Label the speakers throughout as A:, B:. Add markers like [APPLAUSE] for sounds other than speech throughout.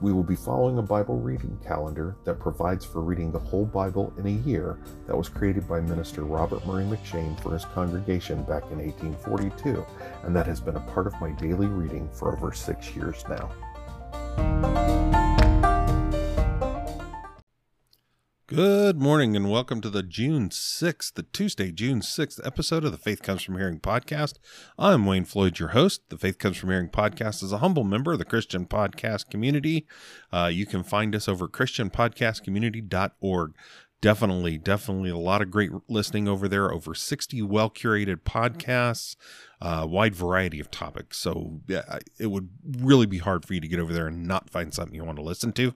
A: We will be following a Bible reading calendar that provides for reading the whole Bible in a year that was created by Minister Robert Murray M'Cheyne for his congregation back in 1842, and that has been a part of my daily reading for over six years now.
B: Good morning and welcome to the June 6th, the Tuesday, June 6th episode of the Faith Comes From Hearing podcast. I'm Wayne Floyd, your host. The Faith Comes From Hearing podcast is a humble member of the Christian podcast community. Uh, you can find us over christianpodcastcommunity.org. Definitely, definitely a lot of great listening over there. Over 60 well curated podcasts, uh, wide variety of topics. So yeah, it would really be hard for you to get over there and not find something you want to listen to.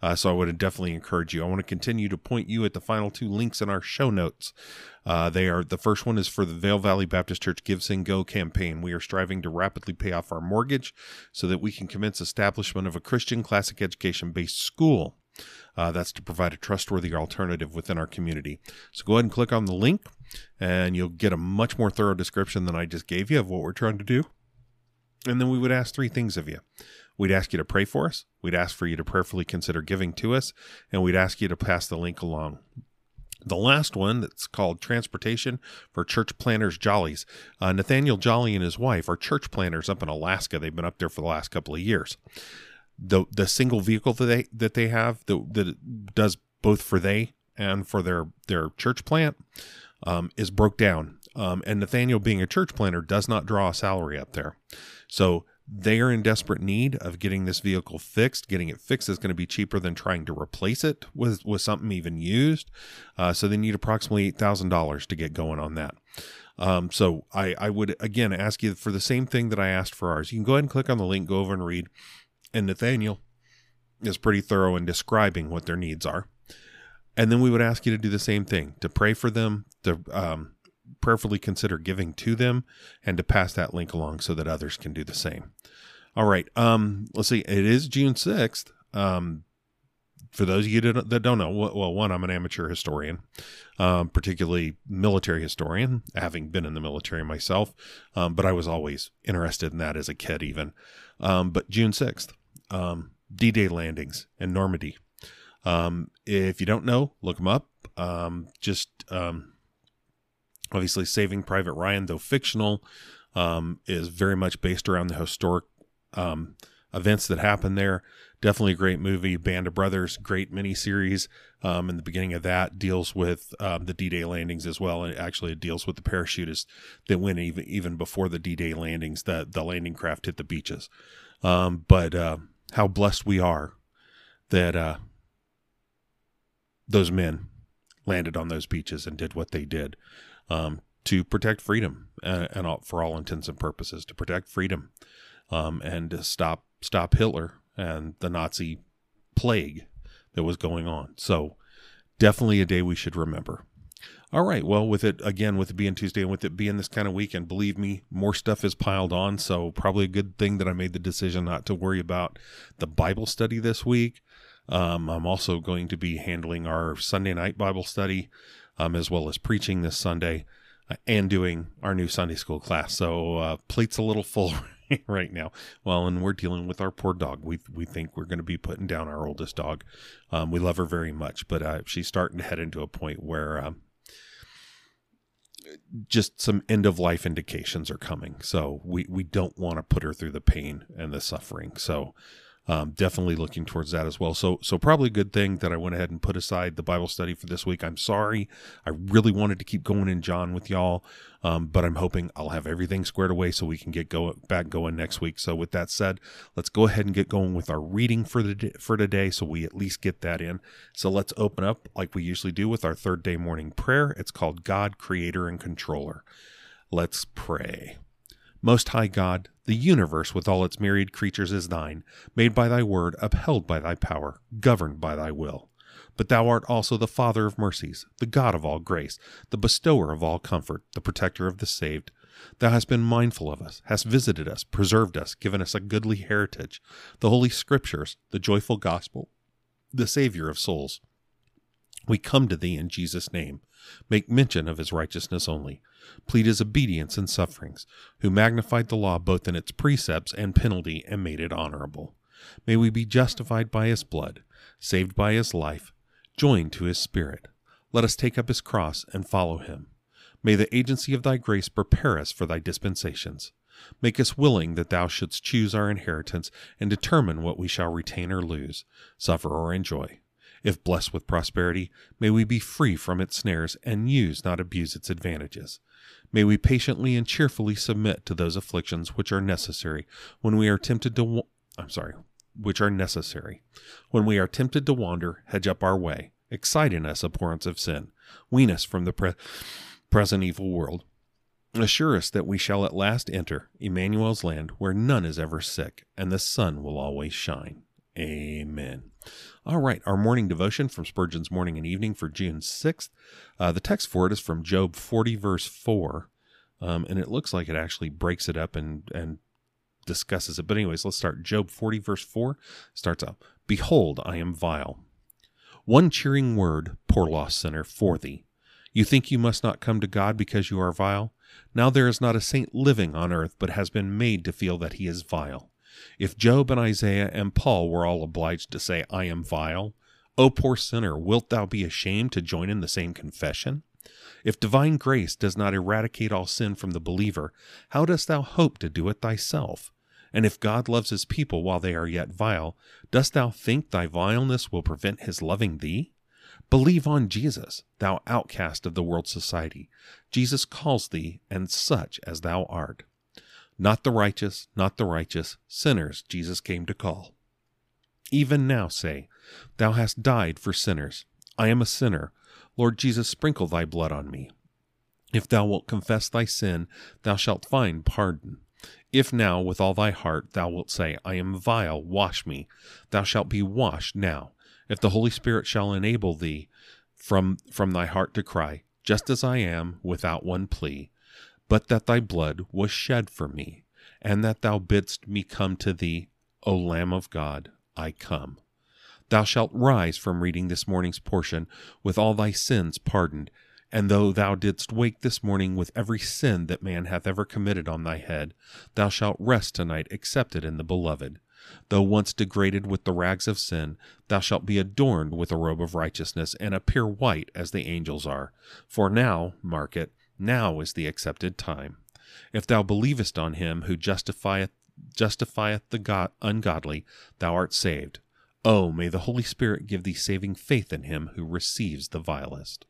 B: Uh, so I would definitely encourage you. I want to continue to point you at the final two links in our show notes. Uh, they are the first one is for the Vail Valley Baptist Church GiveSendGo campaign. We are striving to rapidly pay off our mortgage so that we can commence establishment of a Christian classic education based school. Uh, that's to provide a trustworthy alternative within our community. So go ahead and click on the link, and you'll get a much more thorough description than I just gave you of what we're trying to do. And then we would ask three things of you. We'd ask you to pray for us. We'd ask for you to prayerfully consider giving to us, and we'd ask you to pass the link along. The last one that's called Transportation for Church Planters Jolly's. Uh, Nathaniel Jolly and his wife are church planters up in Alaska. They've been up there for the last couple of years. The the single vehicle that they that they have that, that does both for they and for their their church plant um, is broke down. Um, and Nathaniel, being a church planter, does not draw a salary up there. So they are in desperate need of getting this vehicle fixed. Getting it fixed is going to be cheaper than trying to replace it with, with something even used. Uh, so they need approximately $8,000 to get going on that. Um, so I, I would again ask you for the same thing that I asked for ours. You can go ahead and click on the link, go over and read. And Nathaniel is pretty thorough in describing what their needs are. And then we would ask you to do the same thing to pray for them, to um, prayerfully consider giving to them and to pass that link along so that others can do the same. All right. Um, let's see. It is June 6th. Um, for those of you that don't know, well, one, I'm an amateur historian, um, particularly military historian, having been in the military myself, um, but I was always interested in that as a kid, even. Um, but June 6th, um, D Day landings in Normandy. Um, if you don't know, look them up. Um, just Obviously, Saving Private Ryan, though fictional, um, is very much based around the historic um, events that happened there. Definitely a great movie. Band of Brothers, great miniseries. Um, and the beginning of that deals with um, the D-Day landings as well, and actually it deals with the parachutists that went even even before the D-Day landings. That the landing craft hit the beaches. Um, but uh, how blessed we are that uh, those men landed on those beaches and did what they did um, to protect freedom and, and all, for all intents and purposes to protect freedom um, and to stop stop Hitler and the Nazi plague that was going on. So definitely a day we should remember. All right. Well, with it again, with it being Tuesday and with it being this kind of weekend, believe me, more stuff is piled on. So probably a good thing that I made the decision not to worry about the Bible study this week. Um, I'm also going to be handling our Sunday night Bible study um, as well as preaching this Sunday uh, and doing our new Sunday school class. So uh, plate's a little [LAUGHS] full right now. Well, and we're dealing with our poor dog. We we think we're going to be putting down our oldest dog. Um, we love her very much, but uh, she's starting to head into a point where. Um, just some end of life indications are coming. So we, we don't want to put her through the pain and the suffering. So um, definitely looking towards that as well. So, so probably a good thing that I went ahead and put aside the Bible study for this week. I'm sorry. I really wanted to keep going in John with y'all, um, but I'm hoping I'll have everything squared away so we can get go back going next week. So, with that said, let's go ahead and get going with our reading for the for today, so we at least get that in. So, let's open up like we usually do with our third day morning prayer. It's called God, Creator, and Controller. Let's pray. Most High God, the universe with all its myriad creatures is thine, made by thy word, upheld by thy power, governed by thy will. But thou art also the Father of mercies, the God of all grace, the bestower of all comfort, the protector of the saved. Thou hast been mindful of us, hast visited us, preserved us, given us a goodly heritage, the holy scriptures, the joyful gospel, the Savior of souls. We come to thee in Jesus' name. Make mention of his righteousness only. Plead his obedience and sufferings, who magnified the law both in its precepts and penalty and made it honorable. May we be justified by his blood, saved by his life, joined to his Spirit. Let us take up his cross and follow him. May the agency of thy grace prepare us for thy dispensations. Make us willing that thou shouldst choose our inheritance and determine what we shall retain or lose, suffer or enjoy. If blessed with prosperity, may we be free from its snares and use, not abuse its advantages. May we patiently and cheerfully submit to those afflictions which are necessary when we are tempted to, I'm sorry, which are necessary. When we are tempted to wander, hedge up our way, excite in us abhorrence of sin, wean us from the pre- present evil world. Assure us that we shall at last enter Emmanuel's land where none is ever sick and the sun will always shine. Amen. All right, our morning devotion from Spurgeon's Morning and Evening for June 6th. Uh, the text for it is from Job 40, verse 4. Um, and it looks like it actually breaks it up and, and discusses it. But, anyways, let's start. Job 40, verse 4 starts out Behold, I am vile. One cheering word, poor lost sinner, for thee. You think you must not come to God because you are vile? Now there is not a saint living on earth but has been made to feel that he is vile. If Job and Isaiah and Paul were all obliged to say, I am vile, O poor sinner, wilt thou be ashamed to join in the same confession? If divine grace does not eradicate all sin from the believer, how dost thou hope to do it thyself? And if God loves his people while they are yet vile, dost thou think thy vileness will prevent his loving thee? Believe on Jesus, thou outcast of the world's society. Jesus calls thee, and such as thou art. Not the righteous, not the righteous, sinners Jesus came to call. Even now say, Thou hast died for sinners. I am a sinner. Lord Jesus, sprinkle thy blood on me. If thou wilt confess thy sin, thou shalt find pardon. If now with all thy heart thou wilt say, I am vile, wash me, thou shalt be washed now. If the Holy Spirit shall enable thee from, from thy heart to cry, just as I am, without one plea, but that thy blood was shed for me, and that thou bidst me come to thee, O Lamb of God, I come. Thou shalt rise from reading this morning's portion with all thy sins pardoned, and though thou didst wake this morning with every sin that man hath ever committed on thy head, thou shalt rest tonight accepted in the Beloved. Though once degraded with the rags of sin, thou shalt be adorned with a robe of righteousness, and appear white as the angels are. For now, mark it, now is the accepted time. If thou believest on him who justifieth justifieth the God, ungodly, thou art saved. Oh, may the Holy Spirit give thee saving faith in him who receives the vilest.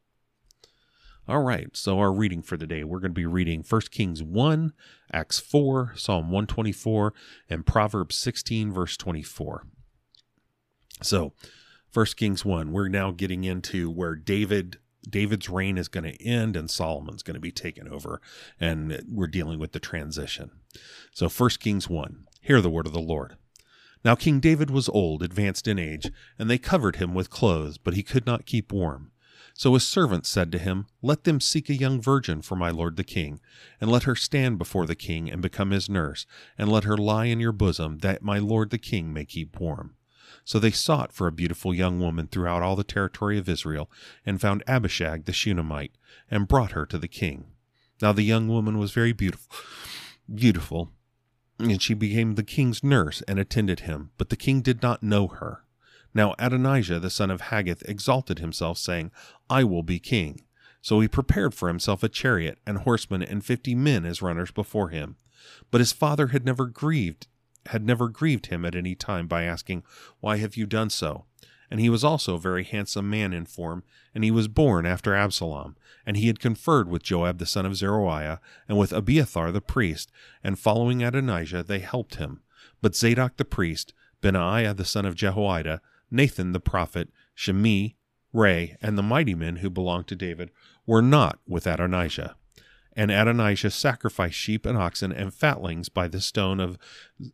B: All right, so our reading for the day, we're going to be reading 1 Kings 1, Acts 4, Psalm 124, and Proverbs 16, verse 24. So, 1 Kings 1, we're now getting into where David David's reign is going to end and Solomon's going to be taken over and we're dealing with the transition. So 1 Kings 1, hear the word of the Lord. Now King David was old, advanced in age, and they covered him with clothes, but he could not keep warm. So his servants said to him, Let them seek a young virgin for my lord the king, and let her stand before the king and become his nurse, and let her lie in your bosom, that my lord the king may keep warm. So they sought for a beautiful young woman throughout all the territory of Israel, and found Abishag the Shunammite, and brought her to the king. Now the young woman was very beautiful, beautiful, and she became the king's nurse and attended him, but the king did not know her. Now Adonijah the son of Haggith exalted himself, saying, I will be king. So he prepared for himself a chariot and horsemen and fifty men as runners before him. But his father had never grieved had never grieved him at any time by asking, Why have you done so? And he was also a very handsome man in form, and he was born after Absalom. And he had conferred with Joab the son of Zeruiah, and with Abiathar the priest, and following Adonijah they helped him. But Zadok the priest, Benaiah the son of Jehoiada, Nathan the prophet, Shimei, Rei, and the mighty men who belonged to David were not with Adonijah. And Adonijah sacrificed sheep and oxen and fatlings by the stone of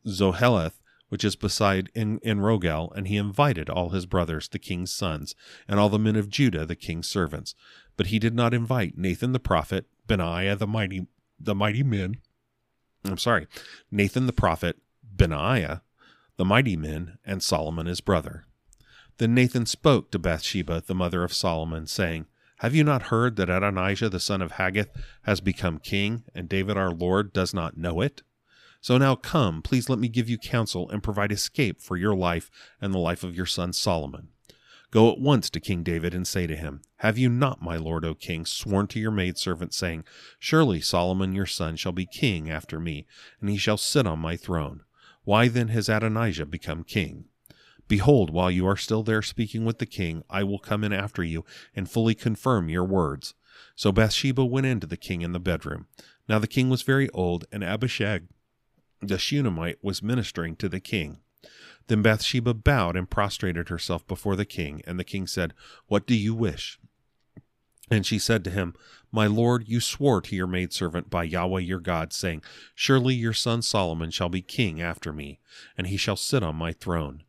B: Zoheleth, which is beside in, En-rogel, and he invited all his brothers, the king's sons, and all the men of Judah, the king's servants. But he did not invite Nathan the prophet, Benaiah the mighty the mighty men. I'm sorry, Nathan the prophet, Benaiah, the mighty men, and Solomon his brother. Then Nathan spoke to Bathsheba, the mother of Solomon, saying, Have you not heard that Adonijah the son of Haggith has become king, and David our Lord does not know it? So now come, please let me give you counsel and provide escape for your life and the life of your son Solomon. Go at once to King David and say to him, Have you not, my lord, O king, sworn to your maidservant, saying, Surely Solomon your son shall be king after me, and he shall sit on my throne? Why then has Adonijah become king? Behold, while you are still there speaking with the king, I will come in after you and fully confirm your words. So Bathsheba went in to the king in the bedroom. Now the king was very old, and Abishag the Shunammite was ministering to the king. Then Bathsheba bowed and prostrated herself before the king, and the king said, What do you wish? And she said to him, My lord, you swore to your maidservant by Yahweh your God, saying, Surely your son Solomon shall be king after me, and he shall sit on my throne.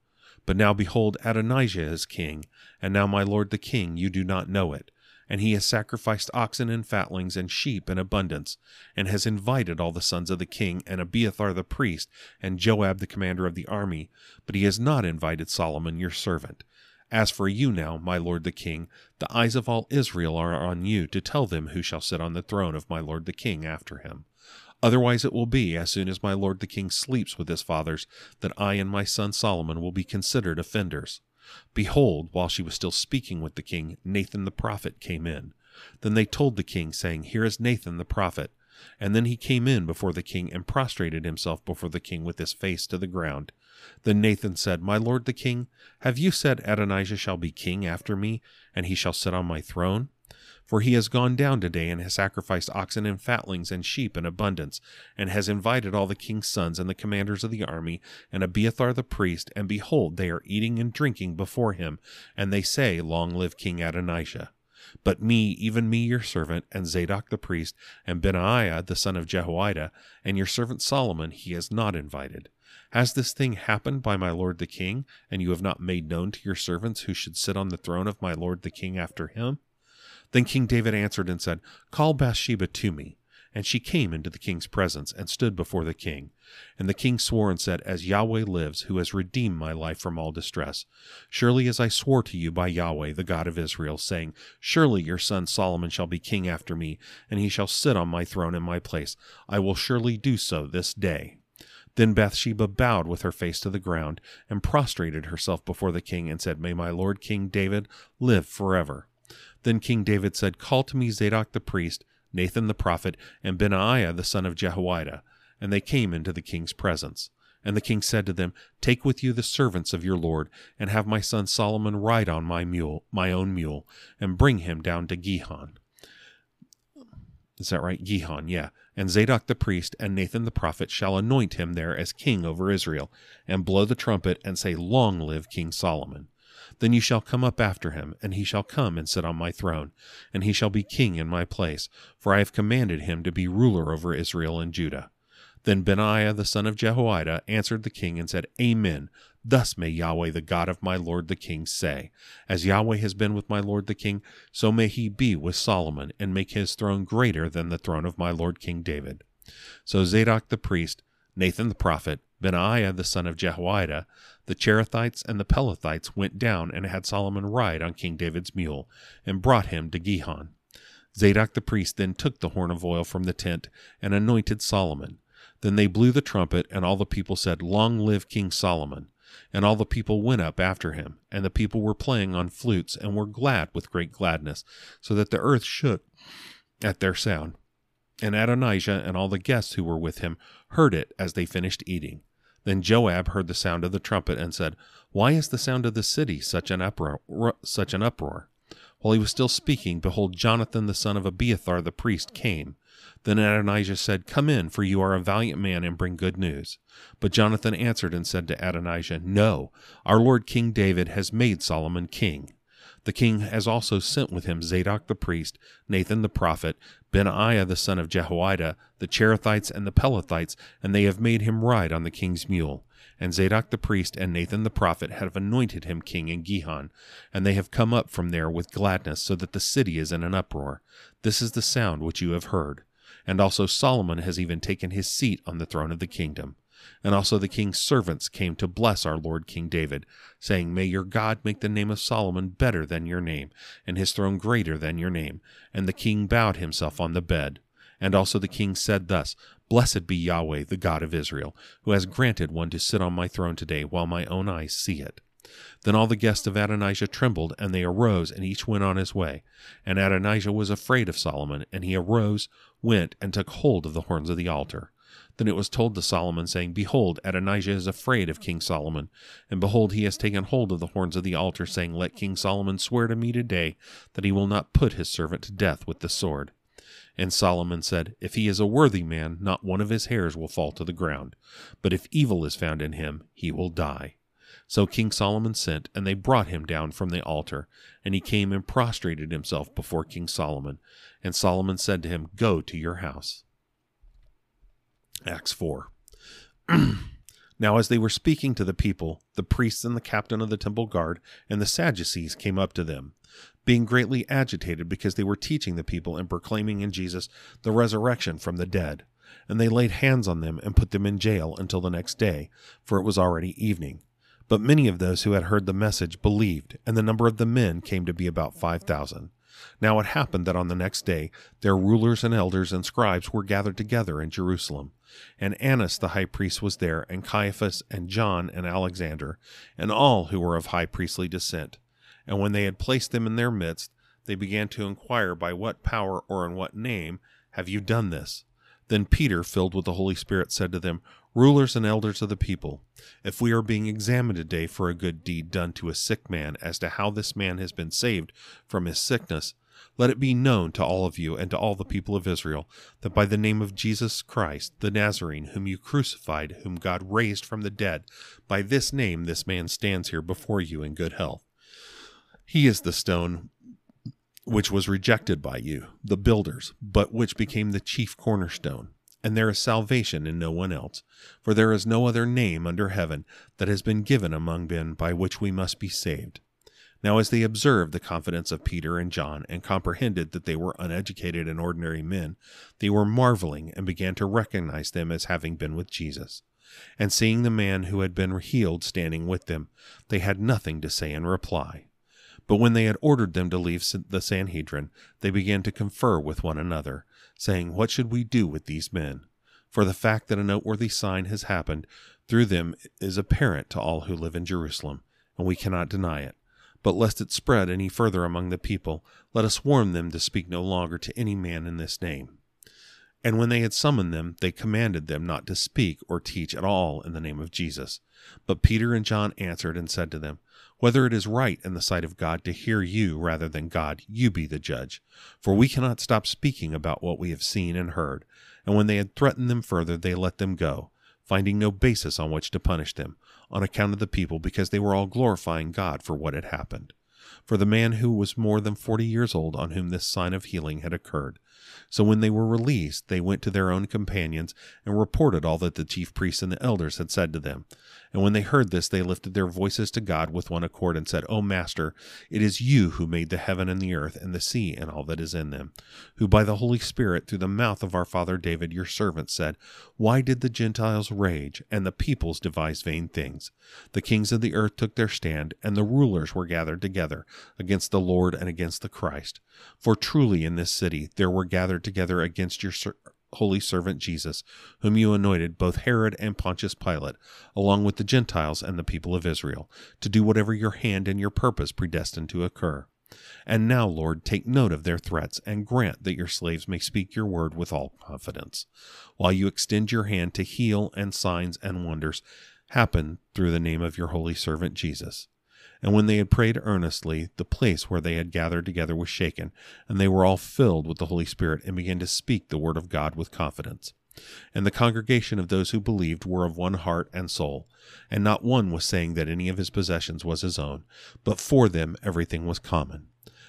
B: But now behold, Adonijah is king, and now my lord the king, you do not know it and he has sacrificed oxen and fatlings and sheep in abundance, and has invited all the sons of the king, and Abiathar the priest, and Joab the commander of the army, but he has not invited Solomon your servant. As for you now, my lord the king, the eyes of all Israel are on you to tell them who shall sit on the throne of my lord the king after him. Otherwise it will be, as soon as my lord the king sleeps with his fathers, that I and my son Solomon will be considered offenders. Behold, while she was still speaking with the king, Nathan the prophet came in. Then they told the king, saying, Here is Nathan the prophet. And then he came in before the king and prostrated himself before the king with his face to the ground. Then Nathan said, My lord the king, have you said Adonijah shall be king after me, and he shall sit on my throne? For he has gone down today and has sacrificed oxen and fatlings and sheep in abundance, and has invited all the king's sons and the commanders of the army, and Abiathar the priest, and behold, they are eating and drinking before him, and they say, Long live King Adonijah. But me, even me your servant, and Zadok the priest, and Benaiah the son of Jehoiada, and your servant Solomon, he has not invited. Has this thing happened by my lord the king, and you have not made known to your servants who should sit on the throne of my lord the king after him? Then King David answered and said, Call Bathsheba to me. And she came into the king's presence and stood before the king. And the king swore and said, As Yahweh lives, who has redeemed my life from all distress, surely as I swore to you by Yahweh, the God of Israel, saying, Surely your son Solomon shall be king after me, and he shall sit on my throne in my place, I will surely do so this day. Then Bathsheba bowed with her face to the ground, and prostrated herself before the king, and said, May my lord King David live forever. Then King David said, Call to me Zadok the priest, Nathan the prophet, and Benaiah the son of Jehoiada. And they came into the king's presence. And the king said to them, Take with you the servants of your lord, and have my son Solomon ride on my mule, my own mule, and bring him down to Gihon. Is that right? Gihon, yeah. And Zadok the priest and Nathan the prophet shall anoint him there as king over Israel, and blow the trumpet, and say, Long live King Solomon. Then you shall come up after him, and he shall come and sit on my throne, and he shall be king in my place, for I have commanded him to be ruler over Israel and Judah. Then Benaiah the son of Jehoiada answered the king and said, Amen. Thus may Yahweh the God of my lord the king say, As Yahweh has been with my lord the king, so may he be with Solomon, and make his throne greater than the throne of my lord King David. So Zadok the priest, Nathan the prophet, Benaiah the son of Jehoiada, the Cherethites and the Pelethites went down and had Solomon ride on King David's mule, and brought him to Gihon. Zadok the priest then took the horn of oil from the tent and anointed Solomon. Then they blew the trumpet, and all the people said, Long live King Solomon! And all the people went up after him, and the people were playing on flutes, and were glad with great gladness, so that the earth shook at their sound. And Adonijah and all the guests who were with him heard it as they finished eating. Then Joab heard the sound of the trumpet and said, Why is the sound of the city such an uproar? Such an uproar? While he was still speaking, behold, Jonathan the son of Abiathar the priest came. Then Adonijah said, Come in, for you are a valiant man, and bring good news. But Jonathan answered and said to Adonijah, No, our lord King David has made Solomon king. The king has also sent with him Zadok the priest, Nathan the prophet, Benaiah the son of Jehoiada, the Cherethites and the Pelethites, and they have made him ride on the king's mule. And Zadok the priest and Nathan the prophet have anointed him king in Gihon, and they have come up from there with gladness, so that the city is in an uproar. This is the sound which you have heard. And also Solomon has even taken his seat on the throne of the kingdom. And also the king's servants came to bless our Lord King David, saying, May your God make the name of Solomon better than your name, and his throne greater than your name. And the king bowed himself on the bed. And also the king said thus, Blessed be Yahweh, the God of Israel, who has granted one to sit on my throne today, while my own eyes see it. Then all the guests of Adonijah trembled, and they arose, and each went on his way. And Adonijah was afraid of Solomon, and he arose, went, and took hold of the horns of the altar. Then it was told to Solomon, saying, Behold, Adonijah is afraid of King Solomon, and behold, he has taken hold of the horns of the altar, saying, Let King Solomon swear to me today that he will not put his servant to death with the sword. And Solomon said, If he is a worthy man, not one of his hairs will fall to the ground. But if evil is found in him, he will die. So King Solomon sent, and they brought him down from the altar. And he came and prostrated himself before King Solomon. And Solomon said to him, Go to your house. Acts 4. [CLEARS THROAT] now, as they were speaking to the people, the priests and the captain of the temple guard and the Sadducees came up to them being greatly agitated because they were teaching the people and proclaiming in Jesus the resurrection from the dead. And they laid hands on them and put them in jail until the next day, for it was already evening. But many of those who had heard the message believed, and the number of the men came to be about five thousand. Now it happened that on the next day their rulers and elders and scribes were gathered together in Jerusalem. And Annas the high priest was there, and Caiaphas, and John, and Alexander, and all who were of high priestly descent. And when they had placed them in their midst, they began to inquire by what power or in what name have you done this? Then Peter, filled with the Holy Spirit, said to them, Rulers and elders of the people, if we are being examined today for a good deed done to a sick man as to how this man has been saved from his sickness, let it be known to all of you and to all the people of Israel that by the name of Jesus Christ, the Nazarene, whom you crucified, whom God raised from the dead, by this name this man stands here before you in good health. He is the stone which was rejected by you, the builders, but which became the chief cornerstone. And there is salvation in no one else, for there is no other name under heaven that has been given among men by which we must be saved. Now, as they observed the confidence of Peter and John, and comprehended that they were uneducated and ordinary men, they were marveling and began to recognize them as having been with Jesus. And seeing the man who had been healed standing with them, they had nothing to say in reply. But when they had ordered them to leave the Sanhedrin, they began to confer with one another, saying, What should we do with these men? For the fact that a noteworthy sign has happened through them is apparent to all who live in Jerusalem, and we cannot deny it. But lest it spread any further among the people, let us warn them to speak no longer to any man in this name. And when they had summoned them, they commanded them not to speak or teach at all in the name of Jesus. But Peter and John answered and said to them, whether it is right in the sight of God to hear you rather than God, you be the judge. For we cannot stop speaking about what we have seen and heard. And when they had threatened them further, they let them go, finding no basis on which to punish them, on account of the people, because they were all glorifying God for what had happened. For the man who was more than forty years old, on whom this sign of healing had occurred, so when they were released, they went to their own companions and reported all that the chief priests and the elders had said to them. And when they heard this, they lifted their voices to God with one accord and said, O Master, it is you who made the heaven and the earth and the sea and all that is in them, who by the Holy Spirit, through the mouth of our father David, your servant, said, Why did the Gentiles rage and the peoples devise vain things? The kings of the earth took their stand, and the rulers were gathered together against the Lord and against the Christ. For truly in this city there were gathered together against your holy servant Jesus, whom you anointed, both Herod and Pontius Pilate, along with the Gentiles and the people of Israel, to do whatever your hand and your purpose predestined to occur. And now, Lord, take note of their threats, and grant that your slaves may speak your word with all confidence, while you extend your hand to heal, and signs and wonders happen through the name of your holy servant Jesus. And when they had prayed earnestly, the place where they had gathered together was shaken, and they were all filled with the Holy Spirit and began to speak the word of God with confidence. And the congregation of those who believed were of one heart and soul, and not one was saying that any of his possessions was his own, but for them everything was common.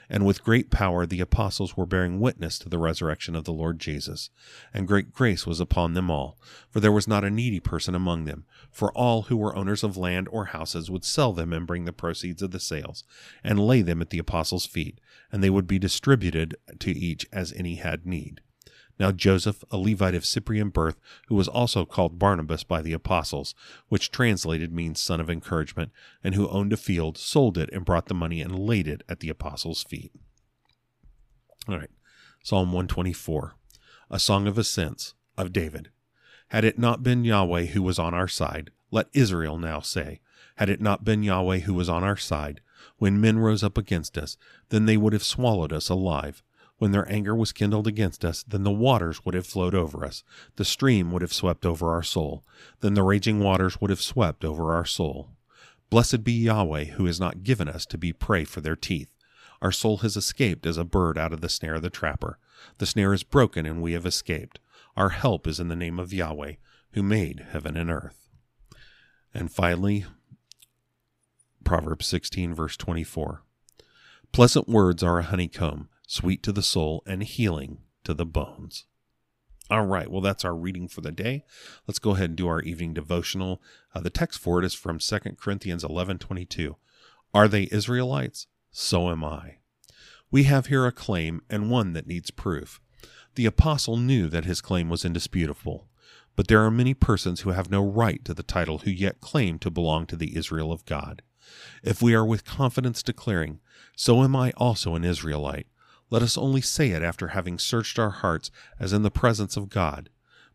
B: And with great power the apostles were bearing witness to the resurrection of the Lord Jesus. And great grace was upon them all, for there was not a needy person among them. For all who were owners of land or houses would sell them and bring the proceeds of the sales, and lay them at the apostles' feet, and they would be distributed to each as any had need. Now Joseph, a Levite of Cyprian birth, who was also called Barnabas by the apostles, which translated means son of encouragement, and who owned a field, sold it and brought the money and laid it at the apostles' feet. All right. Psalm 124, a song of ascents of David. Had it not been Yahweh who was on our side, let Israel now say, had it not been Yahweh who was on our side, when men rose up against us, then they would have swallowed us alive. When their anger was kindled against us, then the waters would have flowed over us. The stream would have swept over our soul. Then the raging waters would have swept over our soul. Blessed be Yahweh, who has not given us to be prey for their teeth. Our soul has escaped as a bird out of the snare of the trapper. The snare is broken, and we have escaped. Our help is in the name of Yahweh, who made heaven and earth. And finally, Proverbs 16, verse 24. Pleasant words are a honeycomb sweet to the soul, and healing to the bones. All right, well, that's our reading for the day. Let's go ahead and do our evening devotional. Uh, the text for it is from 2 Corinthians 11 22. Are they Israelites? So am I. We have here a claim and one that needs proof. The apostle knew that his claim was indisputable, but there are many persons who have no right to the title who yet claim to belong to the Israel of God. If we are with confidence declaring, So am I also an Israelite, let us only say it after having searched our hearts as in the presence of God.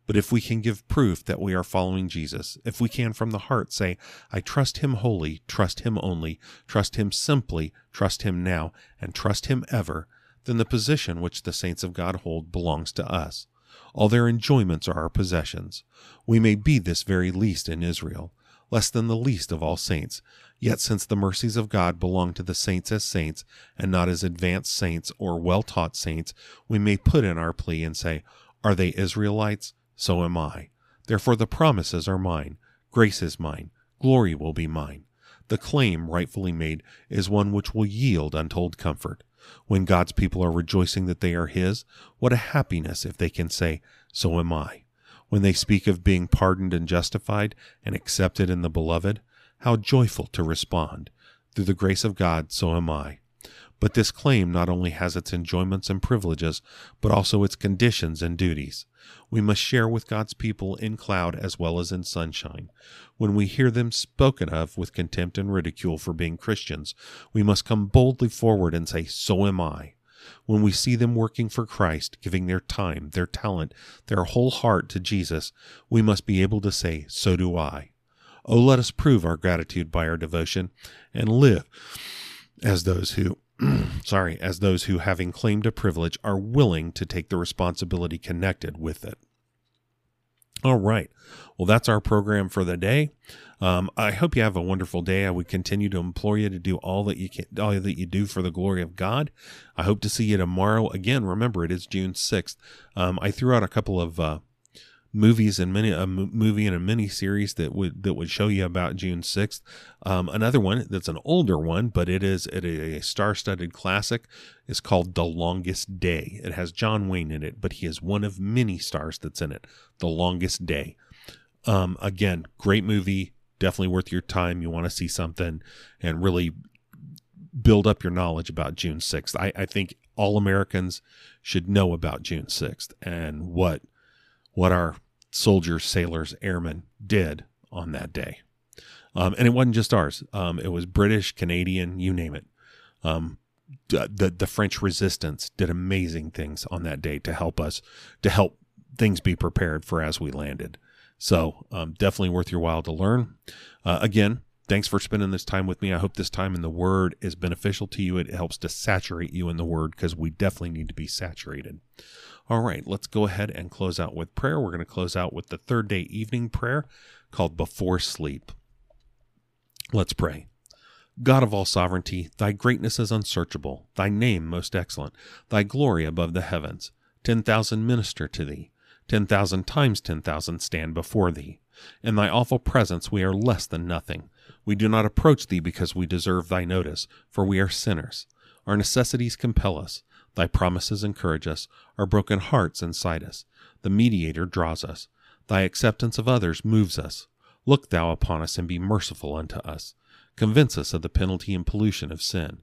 B: But if we can give proof that we are following Jesus, if we can from the heart say, I trust him wholly, trust him only, trust him simply, trust him now, and trust him ever, then the position which the saints of God hold belongs to us. All their enjoyments are our possessions. We may be this very least in Israel, less than the least of all saints, Yet, since the mercies of God belong to the saints as saints, and not as advanced saints or well taught saints, we may put in our plea and say, Are they Israelites? So am I. Therefore, the promises are mine, grace is mine, glory will be mine. The claim rightfully made is one which will yield untold comfort. When God's people are rejoicing that they are His, what a happiness if they can say, So am I. When they speak of being pardoned and justified and accepted in the beloved, how joyful to respond. Through the grace of God, so am I. But this claim not only has its enjoyments and privileges, but also its conditions and duties. We must share with God's people in cloud as well as in sunshine. When we hear them spoken of with contempt and ridicule for being Christians, we must come boldly forward and say, So am I. When we see them working for Christ, giving their time, their talent, their whole heart to Jesus, we must be able to say, So do I. Oh, let us prove our gratitude by our devotion and live as those who, [CLEARS THROAT] sorry, as those who, having claimed a privilege, are willing to take the responsibility connected with it. All right. Well, that's our program for the day. Um, I hope you have a wonderful day. I would continue to implore you to do all that you can, all that you do for the glory of God. I hope to see you tomorrow. Again, remember it is June sixth. Um, I threw out a couple of uh, movies and many a movie and a mini series that would that would show you about June sixth. Um, another one that's an older one, but it is it a star-studded classic. is called The Longest Day. It has John Wayne in it, but he is one of many stars that's in it. The Longest Day. Um, again, great movie. Definitely worth your time. You want to see something and really build up your knowledge about June 6th. I, I think all Americans should know about June 6th and what what our soldiers, sailors, airmen did on that day. Um, and it wasn't just ours. Um, it was British, Canadian, you name it. Um, the the French resistance did amazing things on that day to help us to help things be prepared for as we landed. So um, definitely worth your while to learn. Uh, again, thanks for spending this time with me. I hope this time in the Word is beneficial to you. It helps to saturate you in the Word because we definitely need to be saturated. All right, let's go ahead and close out with prayer. We're going to close out with the third day evening prayer called Before Sleep. Let's pray. God of all sovereignty, thy greatness is unsearchable, thy name most excellent, thy glory above the heavens. Ten thousand minister to thee, ten thousand times ten thousand stand before thee. In thy awful presence we are less than nothing. We do not approach thee because we deserve thy notice, for we are sinners. Our necessities compel us. Thy promises encourage us. Our broken hearts incite us. The mediator draws us. Thy acceptance of others moves us. Look thou upon us and be merciful unto us. Convince us of the penalty and pollution of sin.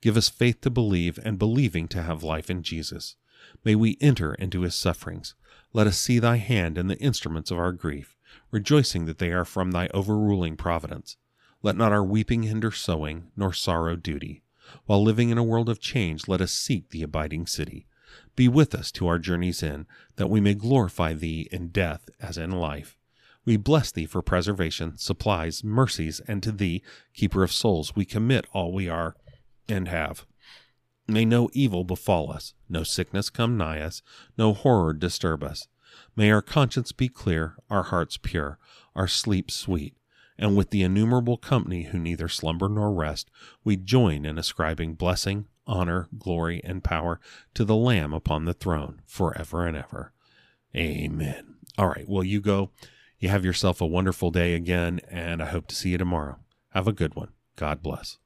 B: Give us faith to believe, and believing to have life in Jesus. May we enter into his sufferings. Let us see thy hand in the instruments of our grief, rejoicing that they are from thy overruling providence. Let not our weeping hinder sowing, nor sorrow duty. While living in a world of change, let us seek the abiding city. Be with us to our journey's end, that we may glorify thee in death as in life. We bless thee for preservation, supplies, mercies, and to thee, keeper of souls, we commit all we are and have. May no evil befall us, no sickness come nigh us, no horror disturb us. May our conscience be clear, our hearts pure, our sleep sweet, and with the innumerable company who neither slumber nor rest, we join in ascribing blessing, honor, glory, and power to the Lamb upon the throne forever and ever. Amen. All right, well, you go. You have yourself a wonderful day again, and I hope to see you tomorrow. Have a good one. God bless.